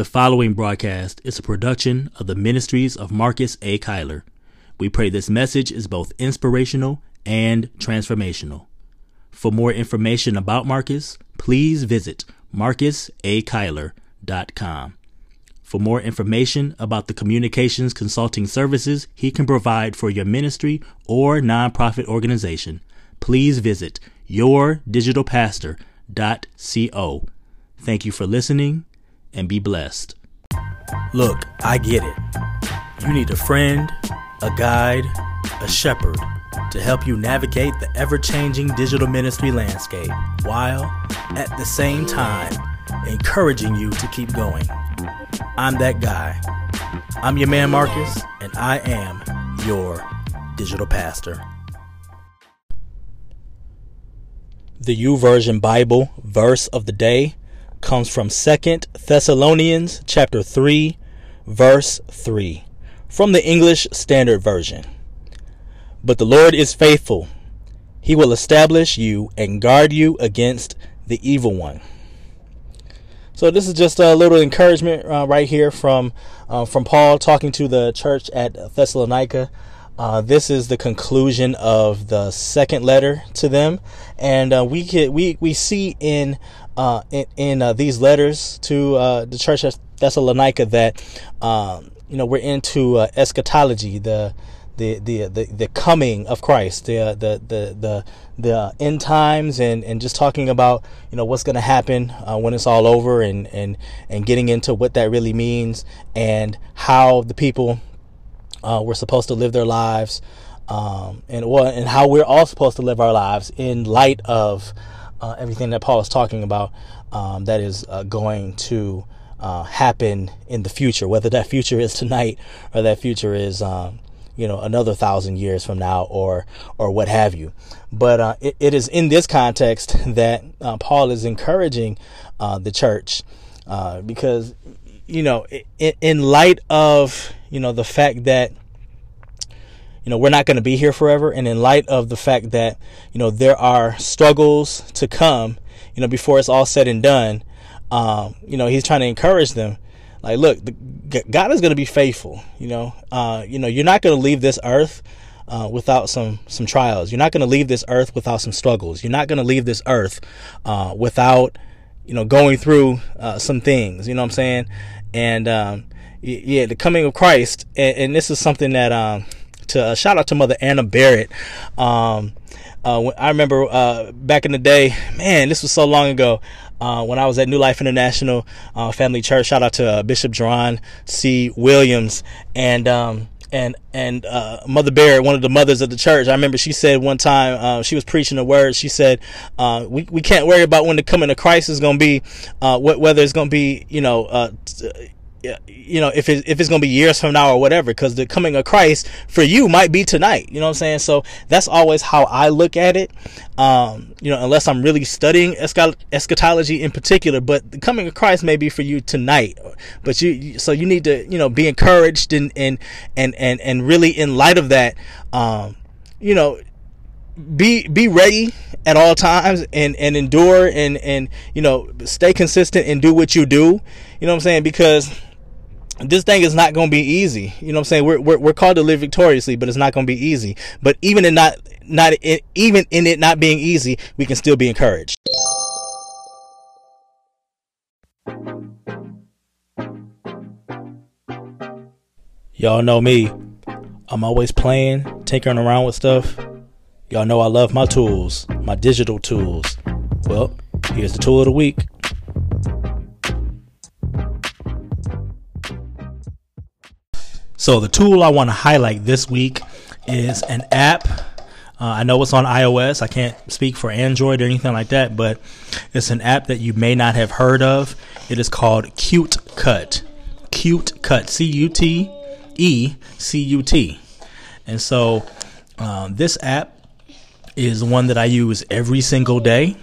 The following broadcast is a production of the Ministries of Marcus A. Kyler. We pray this message is both inspirational and transformational. For more information about Marcus, please visit marcusakyler.com. For more information about the communications consulting services he can provide for your ministry or nonprofit organization, please visit yourdigitalpastor.co. Thank you for listening and be blessed. Look, I get it. You need a friend, a guide, a shepherd to help you navigate the ever changing digital ministry landscape while at the same time encouraging you to keep going. I'm that guy. I'm your man, Marcus, and I am your digital pastor. The YouVersion Bible verse of the day comes from Second Thessalonians chapter 3 verse 3 from the English Standard Version. But the Lord is faithful. He will establish you and guard you against the evil one. So this is just a little encouragement uh, right here from uh, from Paul talking to the church at Thessalonica. Uh, this is the conclusion of the second letter to them, and uh, we can, we we see in uh, in, in uh, these letters to uh, the church at Thessalonica that um, you know we're into uh, eschatology, the the, the the the coming of Christ, the uh, the the the the end times, and and just talking about you know what's going to happen uh, when it's all over, and and and getting into what that really means, and how the people uh, were supposed to live their lives, um, and what and how we're all supposed to live our lives in light of uh, everything that Paul is talking about um, that is uh, going to uh, happen in the future, whether that future is tonight or that future is, um, you know, another thousand years from now or or what have you. But uh, it, it is in this context that uh, Paul is encouraging uh, the church because, you know, in, in light of you know the fact that you know, we're not going to be here forever. And in light of the fact that, you know, there are struggles to come, you know, before it's all said and done, um, you know, he's trying to encourage them. Like, look, the, God is going to be faithful. You know, uh, you know, you're not going to leave this earth uh, without some some trials. You're not going to leave this earth without some struggles. You're not going to leave this earth uh, without, you know, going through uh, some things. You know what I'm saying? And um, yeah, the coming of Christ, and, and this is something that um, to uh, shout out to Mother Anna Barrett. Um, uh, I remember uh, back in the day, man, this was so long ago. Uh, when I was at New Life International uh, Family Church, shout out to uh, Bishop Jerron C. Williams and um, and and Mother Barrett, one of the mothers of the church. I remember she said one time she was preaching a word. She said, "We we can't worry about when the coming of Christ is going to be, whether it's going to be, you know." You know, if it, if it's going to be years from now or whatever, because the coming of Christ for you might be tonight. You know what I'm saying? So that's always how I look at it. Um, you know, unless I'm really studying eschatology in particular, but the coming of Christ may be for you tonight. But you, so you need to, you know, be encouraged and and and and and really in light of that, um, you know, be be ready at all times and and endure and and you know stay consistent and do what you do. You know what I'm saying? Because this thing is not going to be easy. You know what I'm saying? We're, we're, we're called to live victoriously, but it's not going to be easy. But even in not, not, in, even in it not being easy, we can still be encouraged. Y'all know me. I'm always playing, tinkering around with stuff. Y'all know I love my tools, my digital tools. Well, here's the tool of the week. So the tool I want to highlight this week is an app. Uh, I know it's on iOS. I can't speak for Android or anything like that, but it's an app that you may not have heard of. It is called Cute Cut. Cute Cut. C U T E C U T. And so um, this app is one that I use every single day.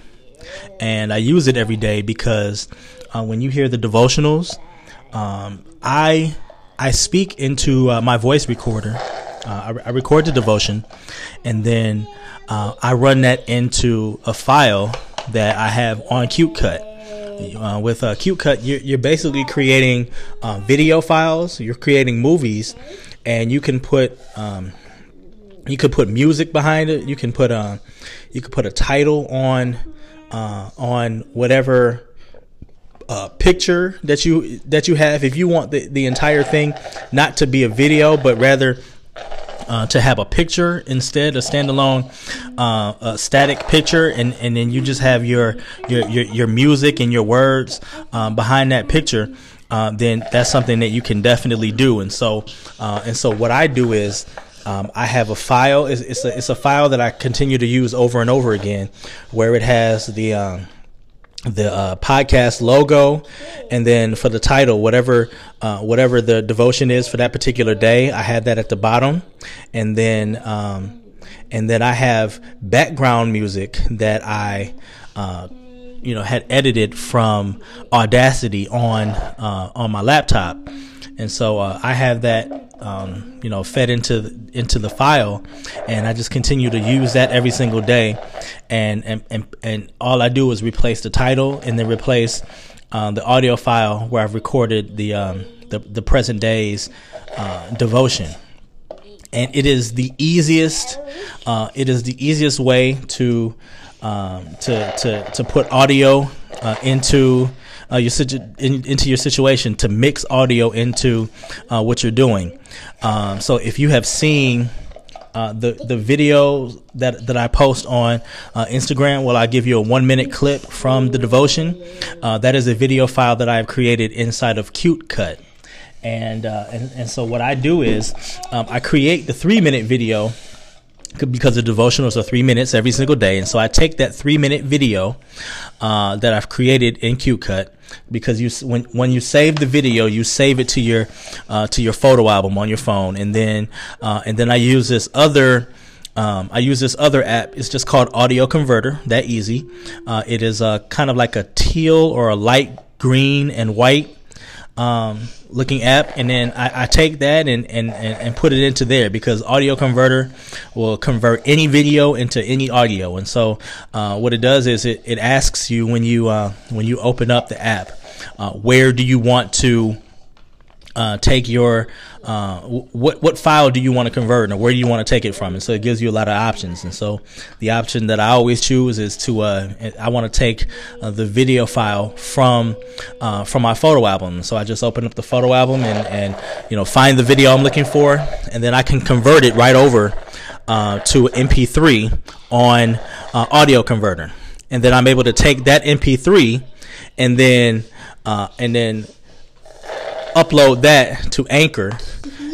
And I use it every day because uh, when you hear the devotionals, um, I I speak into uh, my voice recorder. Uh, I, I, record the devotion, and then uh, I run that into a file that I have on CuteCut. uh, with uh, Cut, you're, you're, basically creating uh, video files. You're creating movies, and you can put um, you could put music behind it. You can put a you could put a title on uh, on whatever uh, picture that you that you have. If you want the, the entire thing not to be a video, but rather uh, to have a picture instead, a standalone, uh, a static picture, and, and then you just have your your your, your music and your words um, behind that picture. Uh, then that's something that you can definitely do. And so, uh, and so what I do is. Um, I have a file. It's, it's, a it's a file that I continue to use over and over again, where it has the um, the uh, podcast logo, and then for the title, whatever uh, whatever the devotion is for that particular day, I have that at the bottom, and then um, and then I have background music that I. Uh, you know, had edited from Audacity on uh, on my laptop, and so uh, I have that um, you know fed into the, into the file, and I just continue to use that every single day, and and and, and all I do is replace the title and then replace uh, the audio file where I've recorded the um, the, the present day's uh, devotion. And it is the easiest uh, it is the easiest way to um, to, to to put audio uh, into uh, your situ- in, into your situation to mix audio into uh, what you're doing. Um, so if you have seen uh, the the video that that I post on uh, Instagram, well, I give you a one minute clip from the devotion. Uh, that is a video file that I have created inside of CuteCut. And, uh, and and so what I do is um, I create the three minute video because the devotionals are three minutes every single day. And so I take that three minute video uh, that I've created in CuteCut because you when when you save the video, you save it to your uh, to your photo album on your phone, and then uh, and then I use this other. Um, I use this other app. It's just called Audio Converter. That easy. Uh, it is uh, kind of like a teal or a light green and white um, looking app, and then I, I take that and, and, and, put it into there because Audio Converter will convert any video into any audio. And so, uh, what it does is it, it asks you when you uh, when you open up the app, uh, where do you want to uh, take your uh, what what file do you want to convert and where do you want to take it from? And so it gives you a lot of options. And so the option that I always choose is to uh, I want to take uh, the video file from uh, from my photo album. So I just open up the photo album and, and you know find the video I'm looking for and then I can convert it right over uh, to MP3 on audio converter. And then I'm able to take that MP3 and then and then upload that to Anchor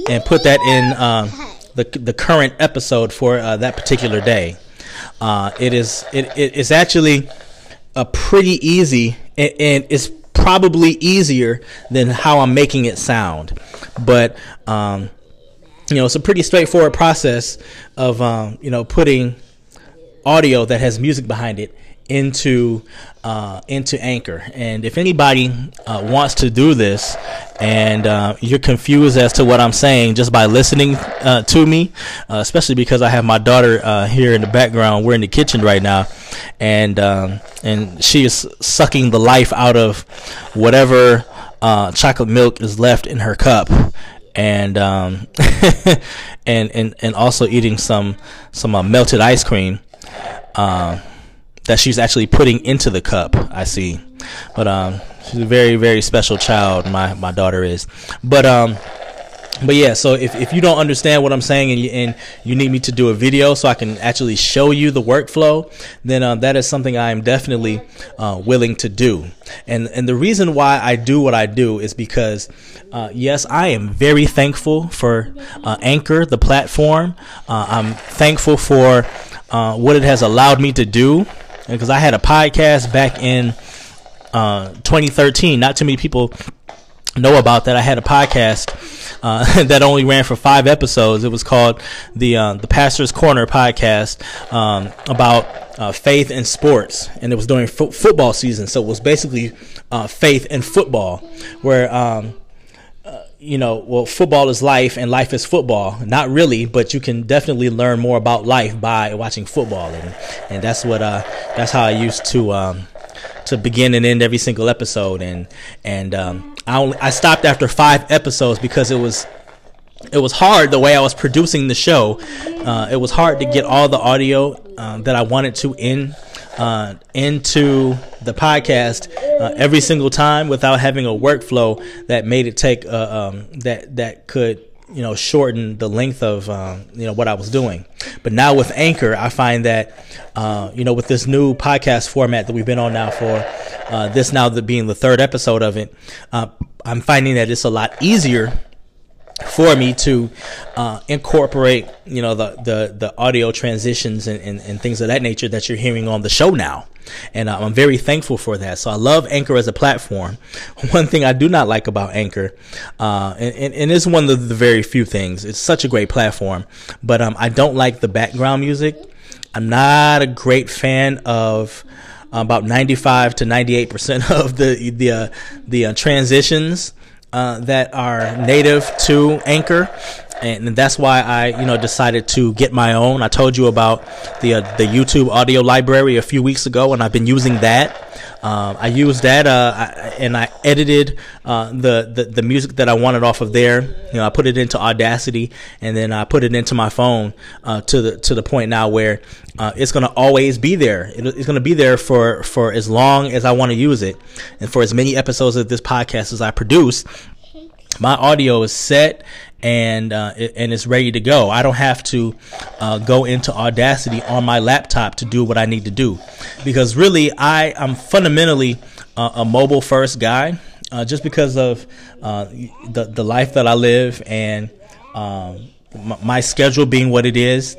and put that in uh, the the current episode for uh, that particular day. Uh, it is it, it is actually a pretty easy and, and, it's probably easier than how I'm making it sound, but um, you know it's a pretty straightforward process of um, you know putting audio that has music behind it into uh, into Anchor. And if anybody uh, wants to do this, and uh, you're confused as to what I'm saying just by listening uh, to me, uh, especially because I have my daughter uh, here in the background. We're in the kitchen right now, and um, and she is sucking the life out of whatever chocolate milk is left in her cup. And um, and and and also eating some some melted ice cream. Uh, that she's actually putting into the cup. I see, but um, she's a very very special child. My my daughter is, but um. But yeah, so if, if you don't understand what I'm saying and you, and you need me to do a video so I can actually show you the workflow, then uh, that is something I am definitely uh, willing to do. And and the reason why I do what I do is because, uh, yes, I am very thankful for uh, Anchor, the platform. Uh, I'm thankful for uh, what it has allowed me to do because I had a podcast back in uh, 2013. Not too many people know about that. I had a podcast uh, that only ran for five episodes. It was called the uh, the Pastor's Corner podcast um, about uh, faith and sports, and it was during fo- football season. So it was basically uh, faith and football, where um, you know, well, football is life and life is football. Not really, but you can definitely learn more about life by watching football, and and that's what uh that's how I used to um to begin and end every single episode, and and um, I only I stopped after five episodes because it was it was hard the way I was producing the show. Uh, it was hard to get all the audio uh, that I wanted to in uh, into the podcast uh, every single time without having a workflow that made it take uh, um, that that could you know shorten the length of um, you know what I was doing. But now with Anchor, I find that uh, you know with this new podcast format that we've been on now for uh, this now the, being the third episode of it, uh, I'm finding that it's a lot easier for me to uh, incorporate, you know, the, the, the audio transitions and, and, and, things of that nature that you're hearing on the show now. And uh, I'm very thankful for that. So I love Anchor as a platform. One thing I do not like about Anchor, uh, and, and, and it's one of the very few things, it's such a great platform, but um, I don't like the background music. I'm not a great fan of about 95 to 98 percent of the the uh, the uh, transitions uh, that are native to Anchor, and that's why I, you know, decided to get my own. I told you about the uh, the YouTube audio library a few weeks ago, and I've been using that. Um, I used that, uh, I, and I edited uh, the, the, the music that I wanted off of there. You know, I put it into Audacity, and then I put it into my phone uh, to the to the point now where uh, it's going to always be there. It, it's going to be there for for as long as I want to use it, and for as many episodes of this podcast as I produce my audio is set and uh, and it's ready to go. I don't have to uh, go into Audacity on my laptop to do what I need to do, because really I am fundamentally uh, a mobile first guy, uh, just because of uh, the the life that I live and. Um, my schedule being what it is,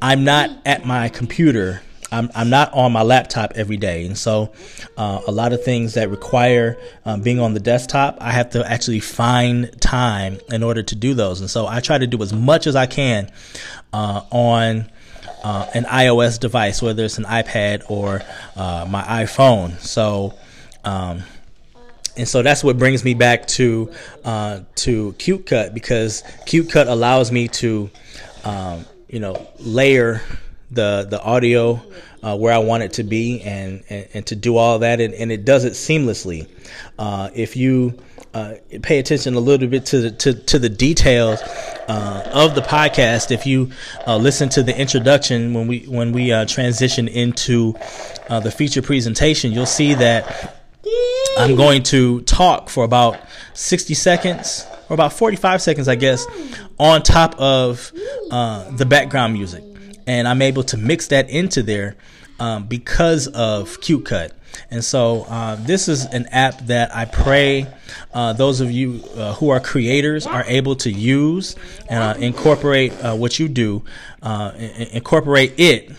I'm not at my computer I'm, I'm not on my laptop every day. And so, uh, a lot of things that require um, being on the desktop, I have to actually find time in order to do those. And so, I try to do as much as I can uh, on uh, an iOS device, whether it's an iPad or uh, my iPhone. So, um, and so that's what brings me back to uh, to CuteCut because CuteCut allows me to, um, you know, layer the the audio uh, where I want it to be and, and, and to do all that and, and it does it seamlessly. Uh, if you uh, pay attention a little bit to the, to, to the details uh, of the podcast, if you uh, listen to the introduction when we when we uh, transition into the feature presentation, you'll see that I'm going to talk for about 60 seconds or about 45 seconds, I guess, on top of the background music and I'm able to mix that into there um, because of CuteCut. And so uh, this is an app that I pray uh, those of you uh, who are creators are able to use and uh, incorporate uh, what you do, uh, incorporate it.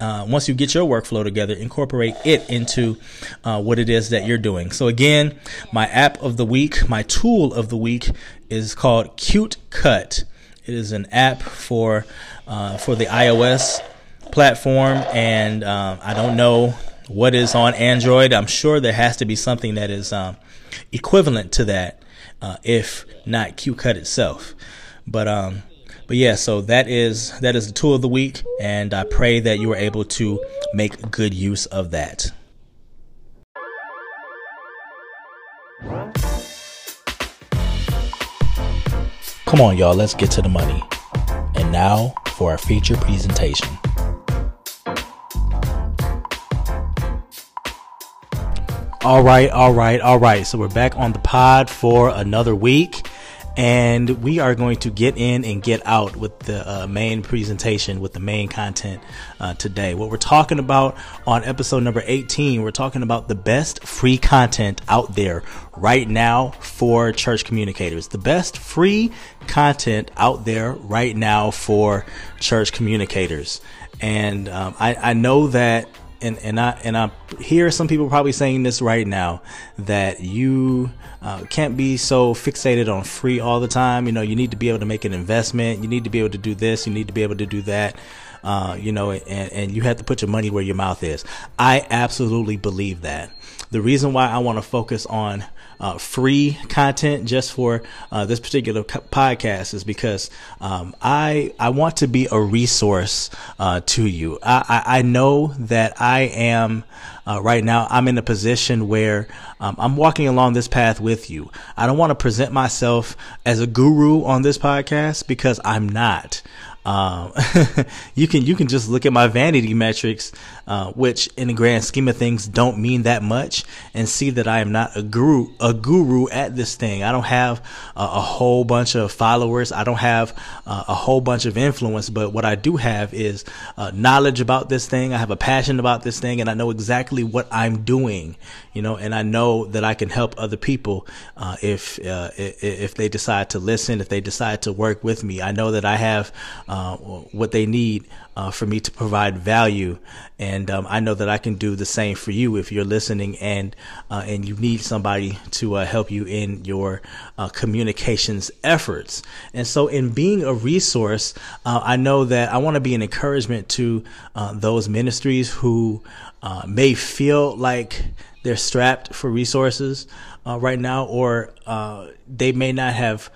once you get your workflow together, incorporate it into what it is that you're doing. So again, my app of the week, my tool of the week is called CuteCut. It is an app for uh, for the iOS platform, and um, I don't know what is on Android. I'm sure there has to be something that is um, equivalent to that, uh, if not CuteCut itself. But um, but yeah, so that is that is the tool of the week, and I pray that you are able to make good use of that. Come on, y'all, let's get to the money. And now for our feature presentation. All right, all right, all right. So we're back on the pod for another week and we are going to get in and get out with the uh, main presentation with the main content uh, today. What we're talking about on episode number 18 we're talking about the best free content out there right now for church communicators. The best free content out there right now for church communicators. And um, I, I know that and and I and I hear some people probably saying this right now that you uh, can't be so fixated on free all the time. You know, you need to be able to make an investment. You need to be able to do this. You need to be able to do that. uh, you know, and, and you have to put your money where your mouth is. I absolutely believe that. The reason why I want to focus on uh, free content just for uh, this particular podcast is because um, I I want to be a resource uh, to you. I, I, I know that I am uh, right now. I'm in a position where um, I'm walking along this path with you. I don't want to present myself as a guru on this podcast because I'm not. Um, you can you can just look at my vanity metrics, uh, which in the grand scheme of things don't mean that much, and see that I am not a guru a guru at this thing. I don't have a, a whole bunch of followers. I don't have uh, a whole bunch of influence. But what I do have is uh, knowledge about this thing. I have a passion about this thing, and I know exactly what I'm doing. You know, and I know that I can help other people uh, if uh, if they decide to listen, if they decide to work with me. I know that I have uh, what they need uh, for me to provide value. And um, I know that I can do the same for you if you're listening and uh, and you need somebody to uh, help you in your uh, communications efforts. And so, in being a resource, I know that I want to be an encouragement to those ministries who may feel like they're strapped for resources right now, or they may not have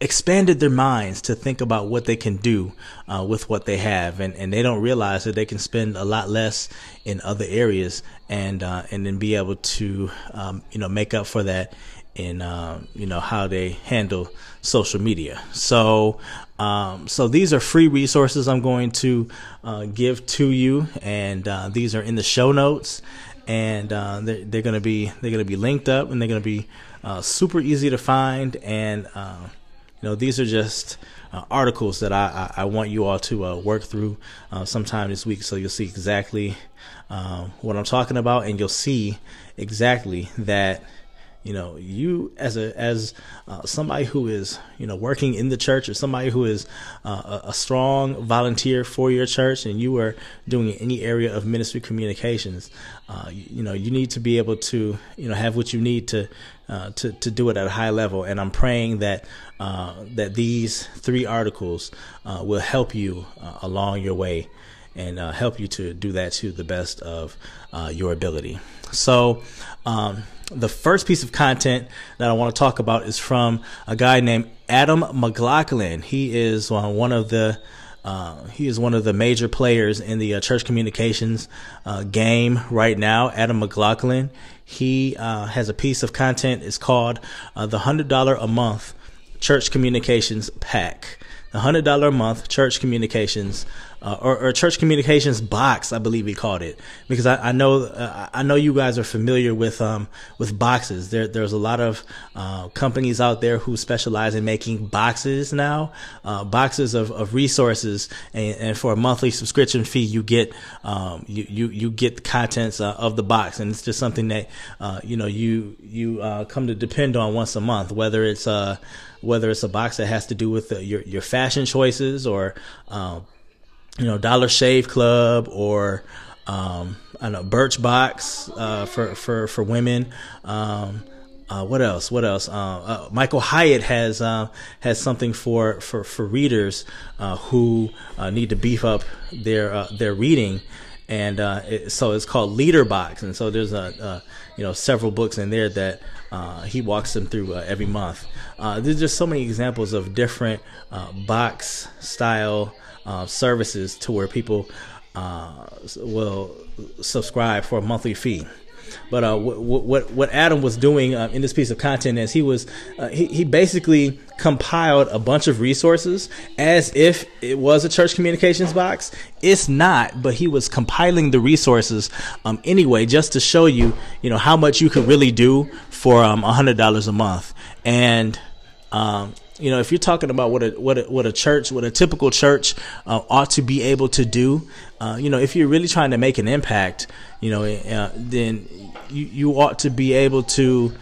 expanded their minds to think about what they can do uh, with what they have, and, and they don't realize that they can spend a lot less in other areas, and uh, and then be able to um, you know make up for that in uh, you know how they handle social media. So um, so these are free resources I'm going to uh, give to you, and uh, these are in the show notes, and uh, they're, they're to be they're to be linked up, and they're to be super easy to find. And you know, these are just uh, articles that I, I, I, want you all to uh, work through uh, sometime this week. So you'll see exactly um, what I'm talking about, and you'll see exactly that you know you as a as uh, somebody who is you know working in the church or somebody who is uh, a, strong volunteer for your church and you are doing any area of ministry communications uh, you, you, know you need to be able to you know have what you need to uh, to to do it at a high level. And I'm praying that uh, that these three articles uh, will help you along your way and help you to do that to the best of your ability so um, the first piece of content that I want to talk about is from a guy named Adam McLaughlin. He is uh, one of the uh, he is one of the major players in the uh, church communications uh, game right now. Adam McLaughlin. He uh, has a piece of content. It's called uh, the hundred dollar a month church communications pack. The hundred dollar a month church communications uh, or, or, church communications box, I believe he called it, because I, I know uh, I know you guys are familiar with um, with boxes. There there's a lot of uh, companies out there who specialize in making boxes now, uh, boxes of, of resources, and, and, for a monthly subscription fee, you get um, you, you you get the contents uh, of the box, and it's just something that uh, you know you you come to depend on once a month, whether it's whether it's a box that has to do with your your fashion choices or you know, Dollar Shave Club or um, I know Birchbox uh, for for for women. Um, uh, what else? What else? Uh, uh Michael Hyatt has uh, has something for for for readers uh, who need to beef up their their reading, and it, so it's called Leader Box, and so there's a, you know several books in there that he walks them through every month. there's just so many examples of different box style uh, services to where people uh, will subscribe for a monthly fee. But uh, what, what what Adam was doing uh, in this piece of content is he was uh, he, he basically compiled a bunch of resources as if it was a church communications box. It's not, but he was compiling the resources um, anyway, just to show you you know how much you could really do for um, a hundred dollars a month and. Um, you know, if you're talking about what a what a, what a church, what a typical church uh, ought to be able to do, uh, you know, if you're really trying to make an impact, you know, uh, then you you ought to be able to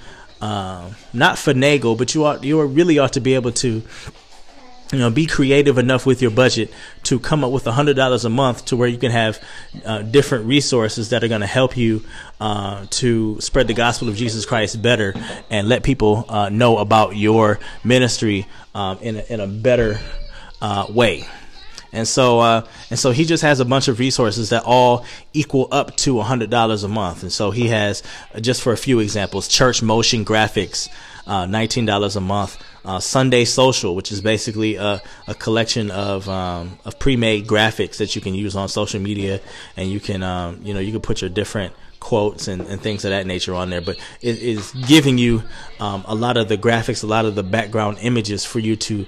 uh, not finagle, but you ought you really ought to be able to you know be creative enough with your budget to come up with a hundred dollars a month to where you can have uh, different resources that are going to help you uh, to spread the gospel of jesus christ better and let people uh, know about your ministry um, in, a, in a better uh, way And so, uh, and so he just has a bunch of resources that all equal up to a hundred dollars a month. And so he has, just for a few examples, church motion graphics, uh, $19 a month. Uh, Sunday Social, which is basically a, a collection of um, of pre-made graphics that you can use on social media, and you can um, you know you can put your different quotes and, and things of that nature on there. But it is giving you um, a lot of the graphics, a lot of the background images for you to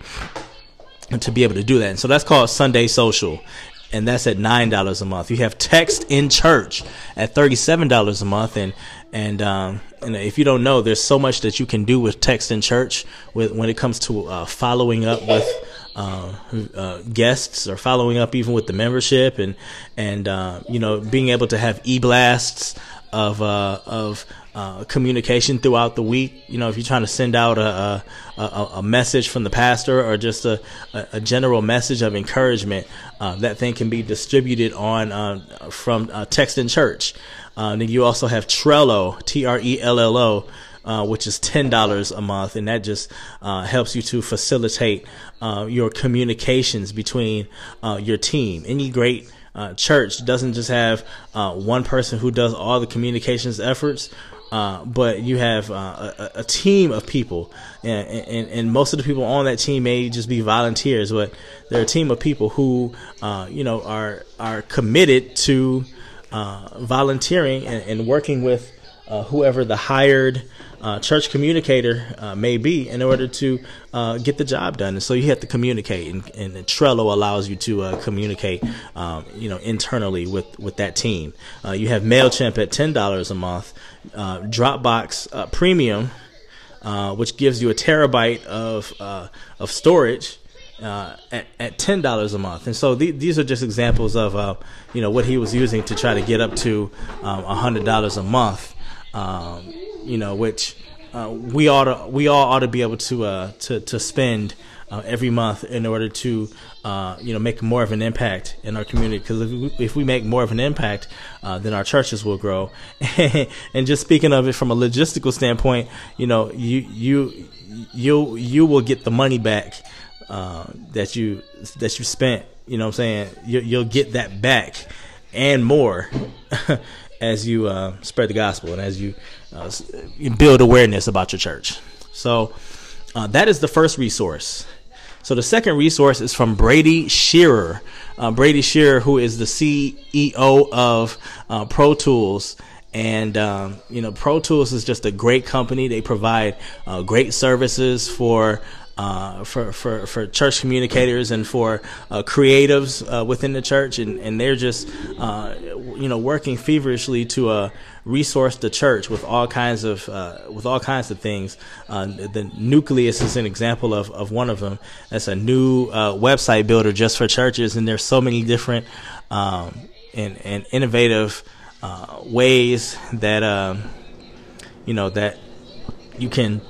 to be able to do that. And so that's called Sunday Social. And that's at nine dollars a month. You have text in church at thirty-seven dollars a month, and and um, and if you don't know, there's so much that you can do with text in church with when it comes to uh, following up with uh, uh, guests or following up even with the membership and and uh, you know being able to have e blasts of uh, of uh, communication throughout the week. You know, if you're trying to send out a a, a message from the pastor or just a, a general message of encouragement, uh, that thing can be distributed on from text in church. Uh, then you also have Trello, T R E L L O. Uh, which is ten dollars a month, and that just uh, helps you to facilitate uh, your communications between uh, your team. Any great uh, church doesn't just have uh, one person who does all the communications efforts, but you have a, a, team of people, and, and, and, most of the people on that team may just be volunteers, but they're a team of people who, you know, are are committed to uh, volunteering and, and, working with whoever the hired uh, church communicator uh, may be in order to uh, get the job done. And so you have to communicate, and, and Trello allows you to uh, communicate, um, you know, internally with with that team. Uh, you have Mailchimp at ten dollars a month, uh, Dropbox Premium, which gives you a terabyte of of storage. Uh, at, at ten dollars a month, and so th- these are just examples of uh, you know what he was using to try to get up to um, a hundred dollars a month. Um, you know, which uh, we ought to we all ought to be able to uh, to to spend uh, every month in order to you know make more of an impact in our community. Because if, we, if we make more of an impact, then our churches will grow. and just speaking of it from a logistical standpoint, you know, you you you you will get the money back uh, that you that you spent. You know, what I'm saying you, you'll get that back and more as you uh, spread the gospel and as you, uh, build awareness about your church. So uh, that is the first resource. So the second resource is from Brady Shearer. Uh, Brady Shearer, who is the CEO of uh, Pro Tools. And um, you know, Pro Tools is just a great company. They provide uh, great services for uh, for, for, for church communicators and for uh, creatives uh, within the church, and, and they're just uh, you know working feverishly to uh, resource the church with all kinds of uh, with all kinds of things. the Nucleus is an example of, of one of them. That's a new website builder just for churches, and there's so many different um, and, and innovative ways that um, you know that you can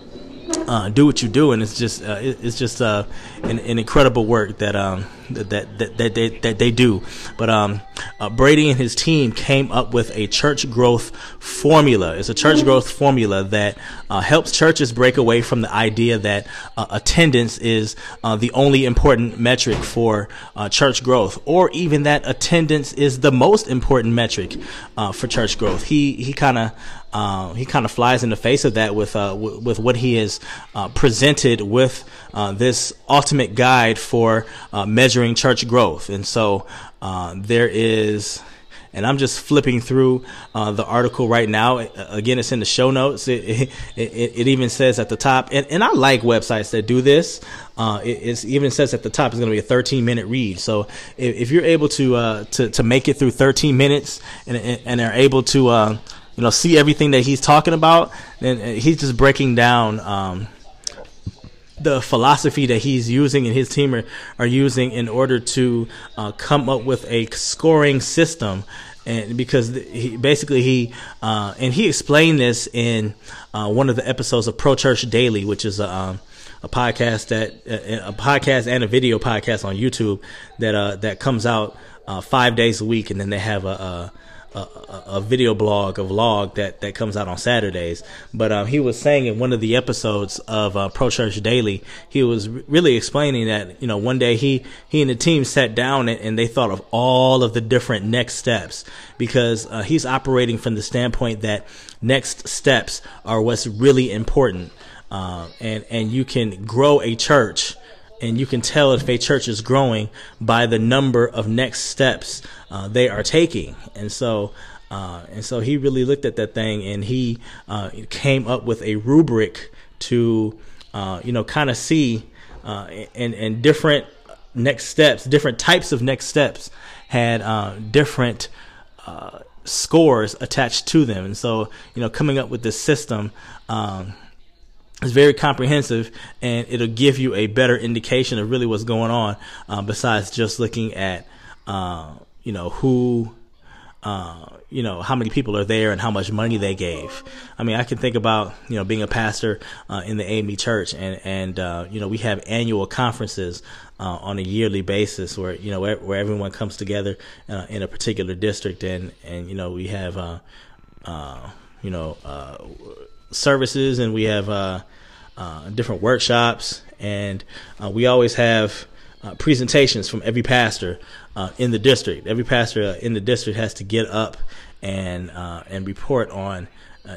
uh, do what you do, and it's just uh, it, it's just uh, an, an, incredible work that um, that, that that that they, that they do. But um, uh, Brady and his team came up with a church growth formula. It's a church growth formula that uh, helps churches break away from the idea that uh, attendance is the only important metric for church growth, or even that attendance is the most important metric for church growth. He he kind of uh, he kind of flies in the face of that with uh, w- with what he has uh, presented with uh, this ultimate guide for uh, measuring church growth. And so uh, there is. And I'm just flipping through the article right now. Again, it's in the show notes. It, it, it, even says at the top, and, and I like websites that do this. it even says at the top it's going to be a 13 minute read. So if, if you're able to, to to make it through 13 minutes and and are able to you know, see everything that he's talking about, then uh, he's just breaking down um, the philosophy that he's using and his team are, are using in order to uh, come up with a scoring system. And because he basically he uh, and he explained this in uh, one of the episodes of Pro Church Daily, which is a um, a podcast that a podcast and a video podcast on YouTube that uh, that comes out uh, five days a week, and then they have a, a a, video blog, a vlog that, that comes out on Saturdays. But um, he was saying in one of the episodes of uh, Pro Church Daily, he was really explaining that you know one day he he and the team sat down and, and they thought of all of the different next steps because uh, he's operating from the standpoint that next steps are what's really important, uh, and and you can grow a church and you can tell if a church is growing by the number of next steps uh, they are taking. And so, uh, and so he really looked at that thing and he uh, came up with a rubric to, uh, you know, kind of see uh, and and different next steps, different types of next steps had uh, different scores attached to them. And so, you know, coming up with this system. Um, it's very comprehensive and it'll give you a better indication of really what's going on uh, besides just looking at uh, you know who uh, you know how many people are there and how much money they gave. I mean i can think about you know being a pastor uh, in the ame church and and uh, you know we have annual conferences uh, on a yearly basis where you know where, where everyone comes together in a particular district and and you know we have you know services and we have uh, uh, different workshops and uh, we always have uh, presentations from every pastor uh, in the district. Every pastor in the district has to get up and and report on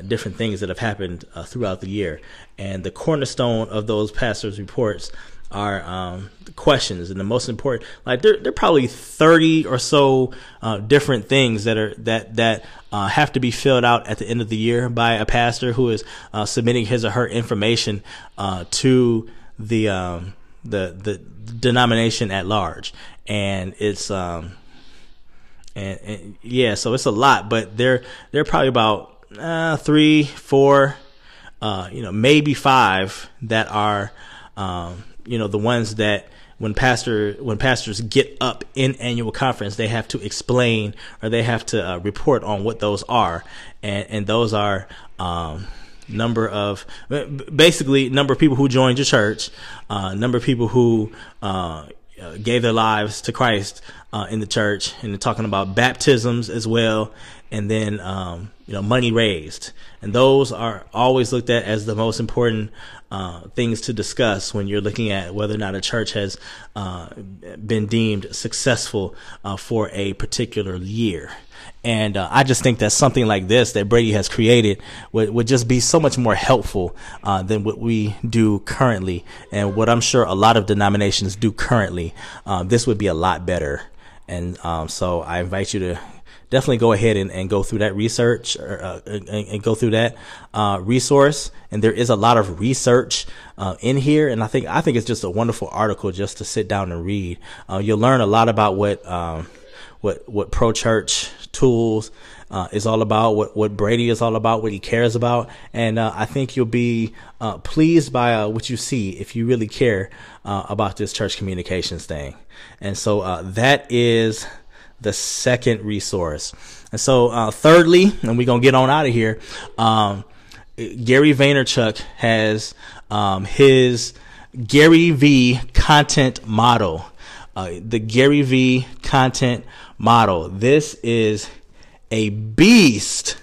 different things that have happened throughout the year. And the cornerstone of those pastors' reports are um, questions and the most important like there, there are probably 30 or so uh, different things that are that that uh, have to be filled out at the end of the year by a pastor who is uh, submitting his or her information uh, to the um, the the denomination at large. And it's um and, and yeah so it's a lot but they're they're probably about uh, three four uh, you know maybe five that are um, you know the ones that when pastor when pastors get up in annual conference they have to explain or they have to uh, report on what those are. And and those are um, number of basically number of people who joined your church uh, number of people who uh, gave their lives to Christ uh, in the church and talking about baptisms as well and then um, you know money raised and those are always looked at as the most important uh, things to discuss when you're looking at whether or not a church has uh, been deemed successful uh, for a particular year. And uh, I just think that something like this that Brady has created would, would just be so much more helpful uh, than what we do currently, and what I'm sure a lot of denominations do currently. Uh, this would be a lot better. And um, so I invite you to definitely go ahead and, and go through that research or, uh, and, and, go through that uh, resource. And there is a lot of research uh, in here, and I think I think it's just a wonderful article just to sit down and read. Uh, you'll learn a lot about what um, what what pro church tools. Uh, is all about what, what Brady is all about, what he cares about, and uh, I think you'll be pleased by what you see if you really care about this church communications thing. And so that is the second resource. And so, uh, thirdly, and we're gonna get on out of here. Um, Gary Vaynerchuk has um, his Gary V content model. Uh, the Gary V content model. This is a beast.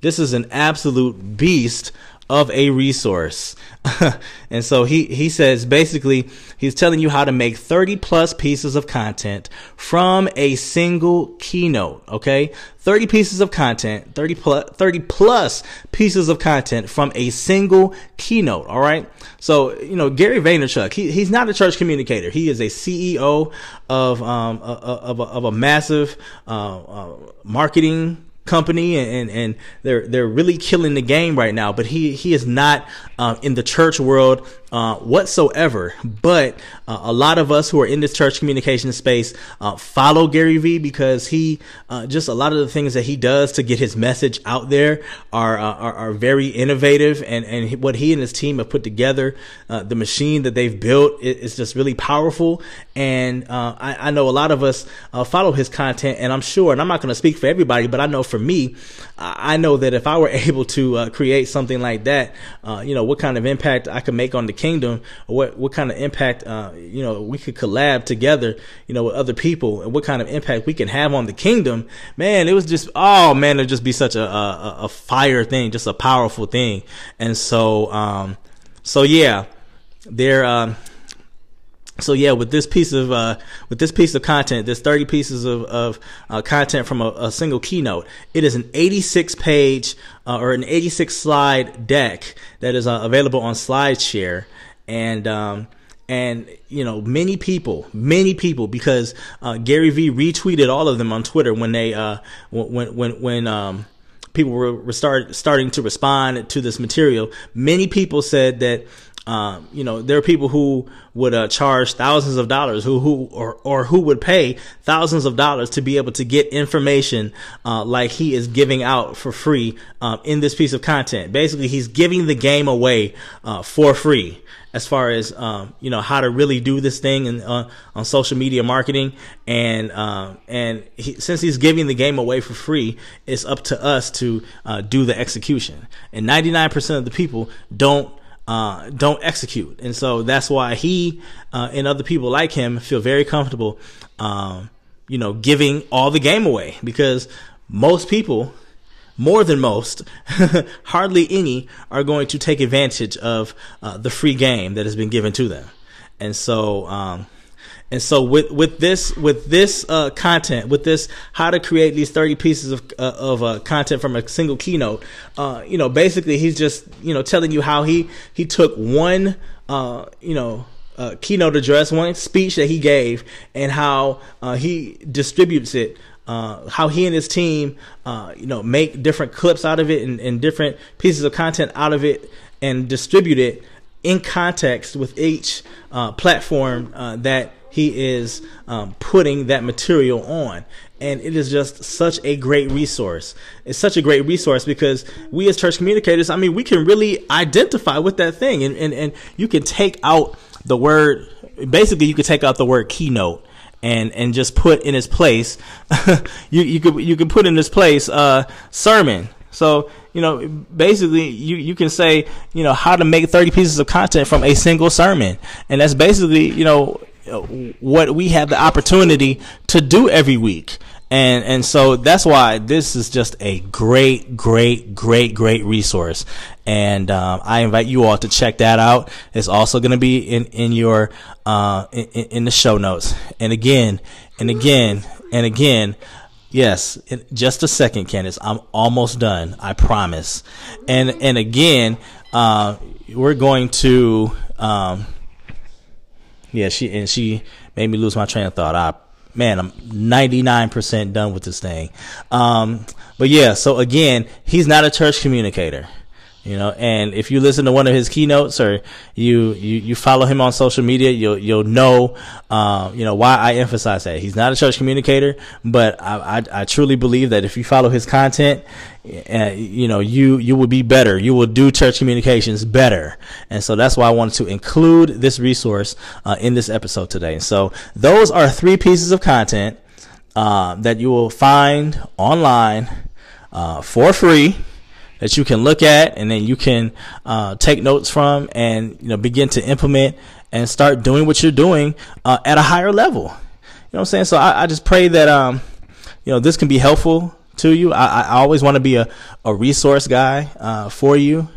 This is an absolute beast of a resource. and so he, he says basically he's telling you how to make 30 plus pieces of content from a single keynote. Okay. 30 pieces of content, 30 plus, 30 plus pieces of content from a single keynote. All right. So, you know, Gary Vaynerchuk, he, he's not a church communicator. He is a CEO of, um, of, of, a, of a massive, uh, uh, marketing company and, and they're they're really killing the game right now but he he is not uh, in the church world uh, whatsoever. But uh, a lot of us who are in this church communication space uh, follow Gary Vee because he uh, just a lot of the things that he does to get his message out there are uh, are, are, very innovative, and and what he and his team have put together, the machine that they've built is just really powerful. And I, I, know a lot of us follow his content, and I'm sure, and I'm not going to speak for everybody, but I know for me, I know that if I were able to uh, create something like that, uh, you know, what kind of impact I could make on the kingdom, or what what kind of impact, uh, you know, we could collab together, you know, with other people, and what kind of impact we can have on the kingdom. Man, it was just, oh man, it'd just be such a a, a fire thing, just a powerful thing, and so, um, so yeah, there. Um, so yeah, with this piece of uh, with this piece of content, this 30 pieces of, of uh, content from a, a, single keynote, it is an 86 page uh, or an 86 slide deck that is uh, available on SlideShare, and um, and you know many people, many people, because uh, Gary Vee retweeted all of them on Twitter when they uh, when when when um, people were start, starting to respond to this material. Many people said that um, you know, there are people who would uh, charge thousands of dollars, who who or or who would pay thousands of dollars to be able to get information uh, like he is giving out for free um, in this piece of content. Basically, he's giving the game away uh, for free as far as um, you know how to really do this thing and uh, on social media marketing and um, and he, since he's giving the game away for free it's up to us to uh, do the execution and 99% of the people don't uh, don't execute. And so that's why he uh, and other people like him feel very comfortable, um, you know, giving all the game away because most people, more than most, hardly any, are going to take advantage of uh, the free game that has been given to them. And so, um, and so with with this with this uh, content, with this how to create these thirty pieces of uh, of uh, content from a single keynote, uh, you know, basically he's just you know telling you how he he took one uh, you know uh, keynote address, one speech that he gave, and how he distributes it. how he and his team, you know, make different clips out of it and, and different pieces of content out of it and distribute it in context with each platform that he is um, putting that material on. And it is just such a great resource. It's such a great resource because we as church communicators, I mean, we can really identify with that thing. And, and, and you can take out the word, basically, you can take out the word keynote and and just put in its place you you could you could put in this place uh sermon so you know basically you you can say you know how to make 30 pieces of content from a single sermon and that's basically you know what we have the opportunity to do every week. And, and so that's why this is just a great, great, great, great resource. And, um, I invite you all to check that out. It's also going to be in, in your, uh, in, in the show notes. And again, and again, and again, Yes, in just a second, Candace. I'm almost done. I promise. And and again, uh, we're going to um, yeah, she and she made me lose my train of thought. I man, I'm 99% done with this thing. Um, but yeah, so again, he's not a church communicator you know and if you listen to one of his keynotes or you you, you follow him on social media you'll you'll know um, you know why I emphasize that. He's not a church communicator but I, I, I truly believe that if you follow his content uh, you know you you will be better. You will do church communications better. And so that's why I wanted to include this resource uh, in this episode today. So those are three pieces of content uh, that you will find online uh, for free that you can look at and then you can uh, take notes from and you know begin to implement and start doing what you're doing uh, at a higher level. You know what I'm saying? So I, I just pray that um, you know this can be helpful to you. I, I always want to be a, a resource guy uh, for you.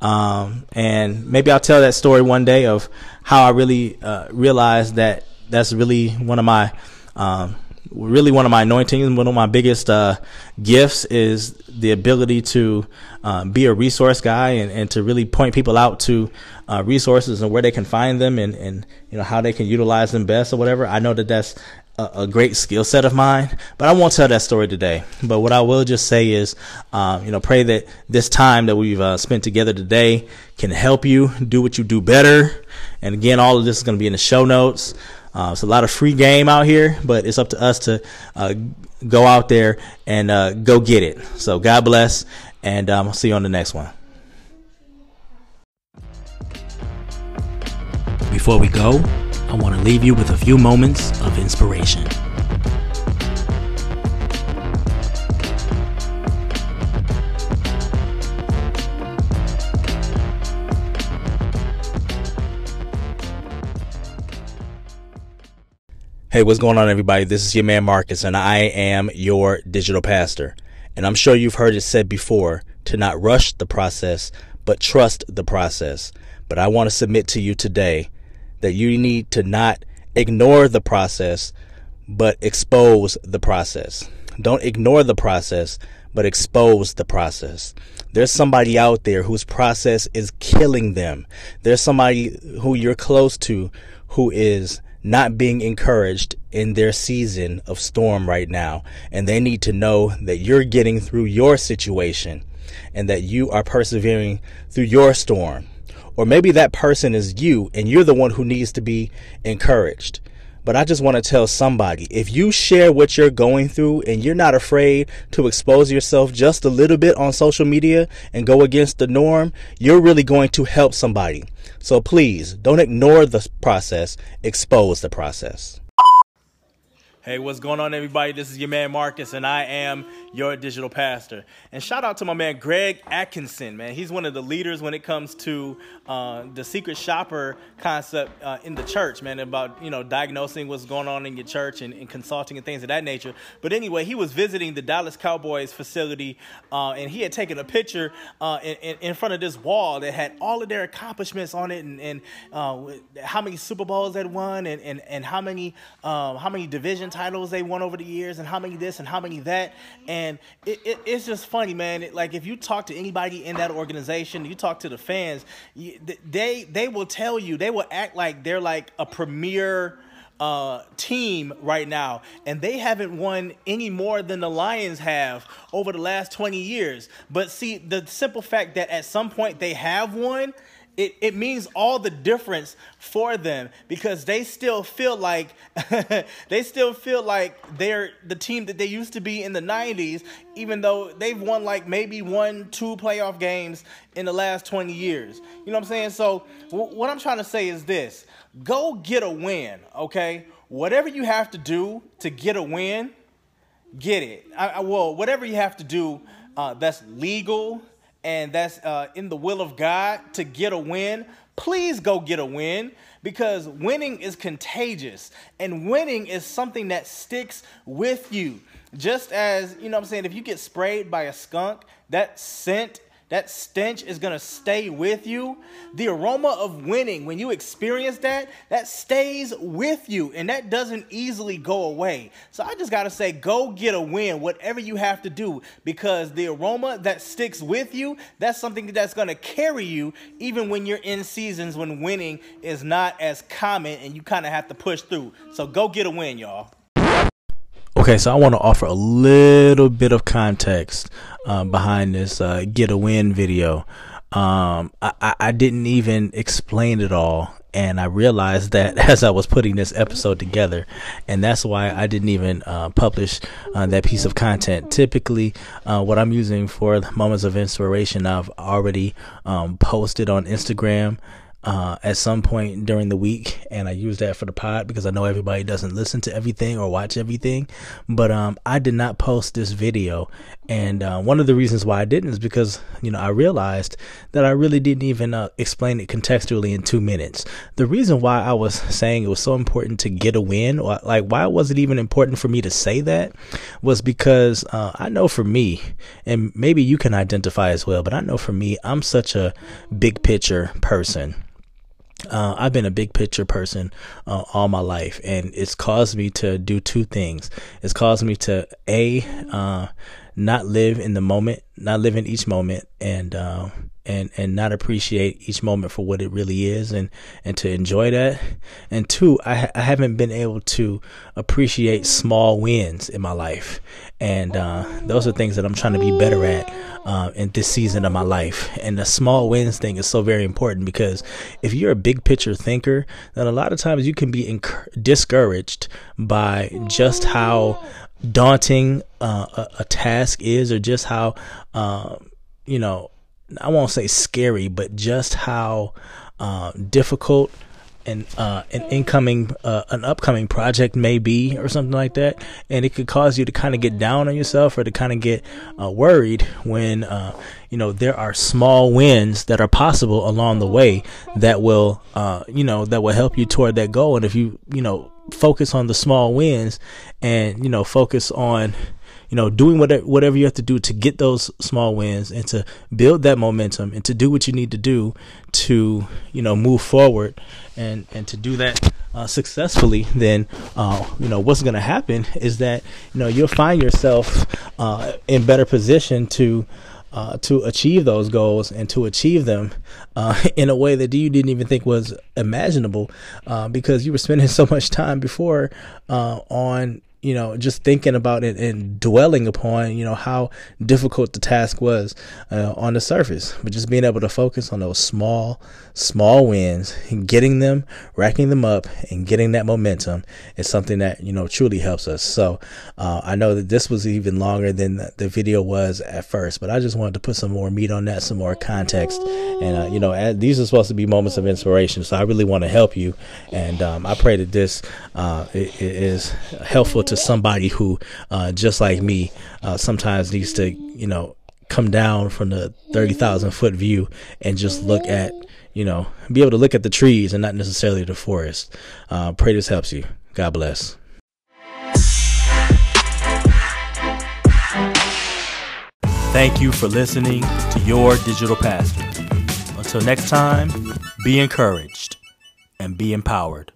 Um, and maybe I'll tell that story one day of how I really uh, realized that that's really one of my um, really one of my anointings, one of my biggest uh, gifts is the ability to uh, be a resource guy and, and to really point people out to uh, resources and where they can find them and, and you know how they can utilize them best or whatever. I know that that's a, a great skill set of mine, but I won't tell that story today. But what I will just say is, um, you know, pray that this time that we've uh, spent together today can help you do what you do better. And again, all of this is going to be in the show notes. Uh, it's a lot of free game out here, but it's up to us to uh, go out there and uh, go get it. So God bless, and um, I'll see you on the next one. Before we go, I want to leave you with a few moments of inspiration. Hey, what's going on, everybody? This is your man Marcus, and I am your digital pastor. And I'm sure you've heard it said before to not rush the process, but trust the process. But I want to submit to you today that you need to not ignore the process, but expose the process. Don't ignore the process, but expose the process. There's somebody out there whose process is killing them. There's somebody who you're close to who is not being encouraged in their season of storm right now. And they need to know that you're getting through your situation and that you are persevering through your storm. Or maybe that person is you and you're the one who needs to be encouraged. But I just want to tell somebody if you share what you're going through and you're not afraid to expose yourself just a little bit on social media and go against the norm, you're really going to help somebody. So please don't ignore the process, expose the process. Hey, what's going on, everybody? This is your man Marcus, and I am your digital pastor. And shout out to my man Greg Atkinson, man. He's one of the leaders when it comes to uh, the secret shopper concept uh, in the church, man, about you know diagnosing what's going on in your church and, and, consulting and things of that nature. But anyway, he was visiting the Dallas Cowboys facility, uh, and he had taken a picture uh, in, in, front of this wall that had all of their accomplishments on it, and, and uh, how many Super Bowls they won, and and, and how many um, how many division titles they won over the years and how many this and how many that. And it, it, it's just funny, man. It, like if you talk to anybody in that organization, you talk to the fans, they they will tell you, they will act like they're like a premier uh, team right now, and they haven't won any more than the Lions have over the last 20 years. But see, the simple fact that at some point they have won it, it means all the difference for them because they still feel like they still feel like they're the team that they used to be in the 90s even though they've won like maybe one two playoff games in the last 20 years. You know what i'm saying? So w- what i'm trying to say is this. Go get a win okay? Whatever you have to do to get a win get it. I, I well whatever you have to do uh, that's legal and that's uh, in the will of God to get a win, please go get a win because winning is contagious and winning is something that sticks with you. Just as, you know I'm saying, if you get sprayed by a skunk, that scent that stench is going to stay with you. The aroma of winning, when you experience that, that stays with you and that doesn't easily go away. So I just got to say, go get a win, whatever you have to do, because the aroma that sticks with you, that's something that's going to carry you even when you're in seasons when winning is not as common and you kind of have to push through. So go get a win, y'all. Okay, so I want to offer a little bit of context uh, behind this uh, get a win video. Um, I, I didn't even explain it all, and I realized that as I was putting this episode together, and that's why I didn't even uh, publish uh, that piece of content. Typically, uh, what I'm using for moments of inspiration, I've already um, posted on Instagram uh, at some point during the week, and I use that for the pod because I know everybody doesn't listen to everything or watch everything. But um, I did not post this video, and uh, one of the reasons why I didn't is because you know I realized that I really didn't even uh, explain it contextually in two minutes. The reason why I was saying it was so important to get a win, or like why was it even important for me to say that, was because uh, I know for me, and maybe you can identify as well, but I know for me, I'm such a big picture person uh, I've been a big picture person uh, all my life, and it's caused me to do two things. It's caused me to a uh, not live in the moment, not live in each moment, and uh, and and not appreciate each moment for what it really is and and to enjoy that. And two I, I haven't been able to appreciate small wins in my life. And uh, those are things that i'm trying to be better at uh, in this season of my life. And the small wins thing is so very important because if you're a big picture thinker then a lot of times you can be discouraged by just how daunting uh, a, a, task is or just how uh, you know I won't say scary, but just how uh, difficult an uh, an incoming uh, an upcoming project may be or something like that. And it could cause you to kind of get down on yourself or to kind of get uh, worried when uh, you know there are small wins that are possible along the way that will uh, you know that will help you toward that goal. And if you you know focus on the small wins and you know focus on you know, doing whatever whatever you have to do to get those small wins and to build that momentum and to do what you need to do to you know move forward and and to do that uh, successfully, then uh, you know what's going to happen is that you know you'll find yourself uh, in better position to. Uh, to achieve those goals and to achieve them uh, in a way that you didn't even think was imaginable uh, because you were spending so much time before uh, on you know, just thinking about it and dwelling upon, you know, how difficult the task was uh, on the surface, but just being able to focus on those small, small wins, getting them, racking them up, and getting that momentum is something that you know truly helps us. So uh, I know that this was even longer than the video was at first, but I just wanted to put some more meat on that, some more context, and uh, you know, these are supposed to be moments of inspiration. So I really want to help you, and um, I pray that this uh, is helpful to to somebody who, uh, just like me, uh, sometimes needs to, you know, come down from the 30,000 foot view and just look at, you know, be able to look at the trees and not necessarily the forest. Uh, pray this helps you. God bless. Thank you for listening to Your Digital Pastor. Until next time, be encouraged and be empowered.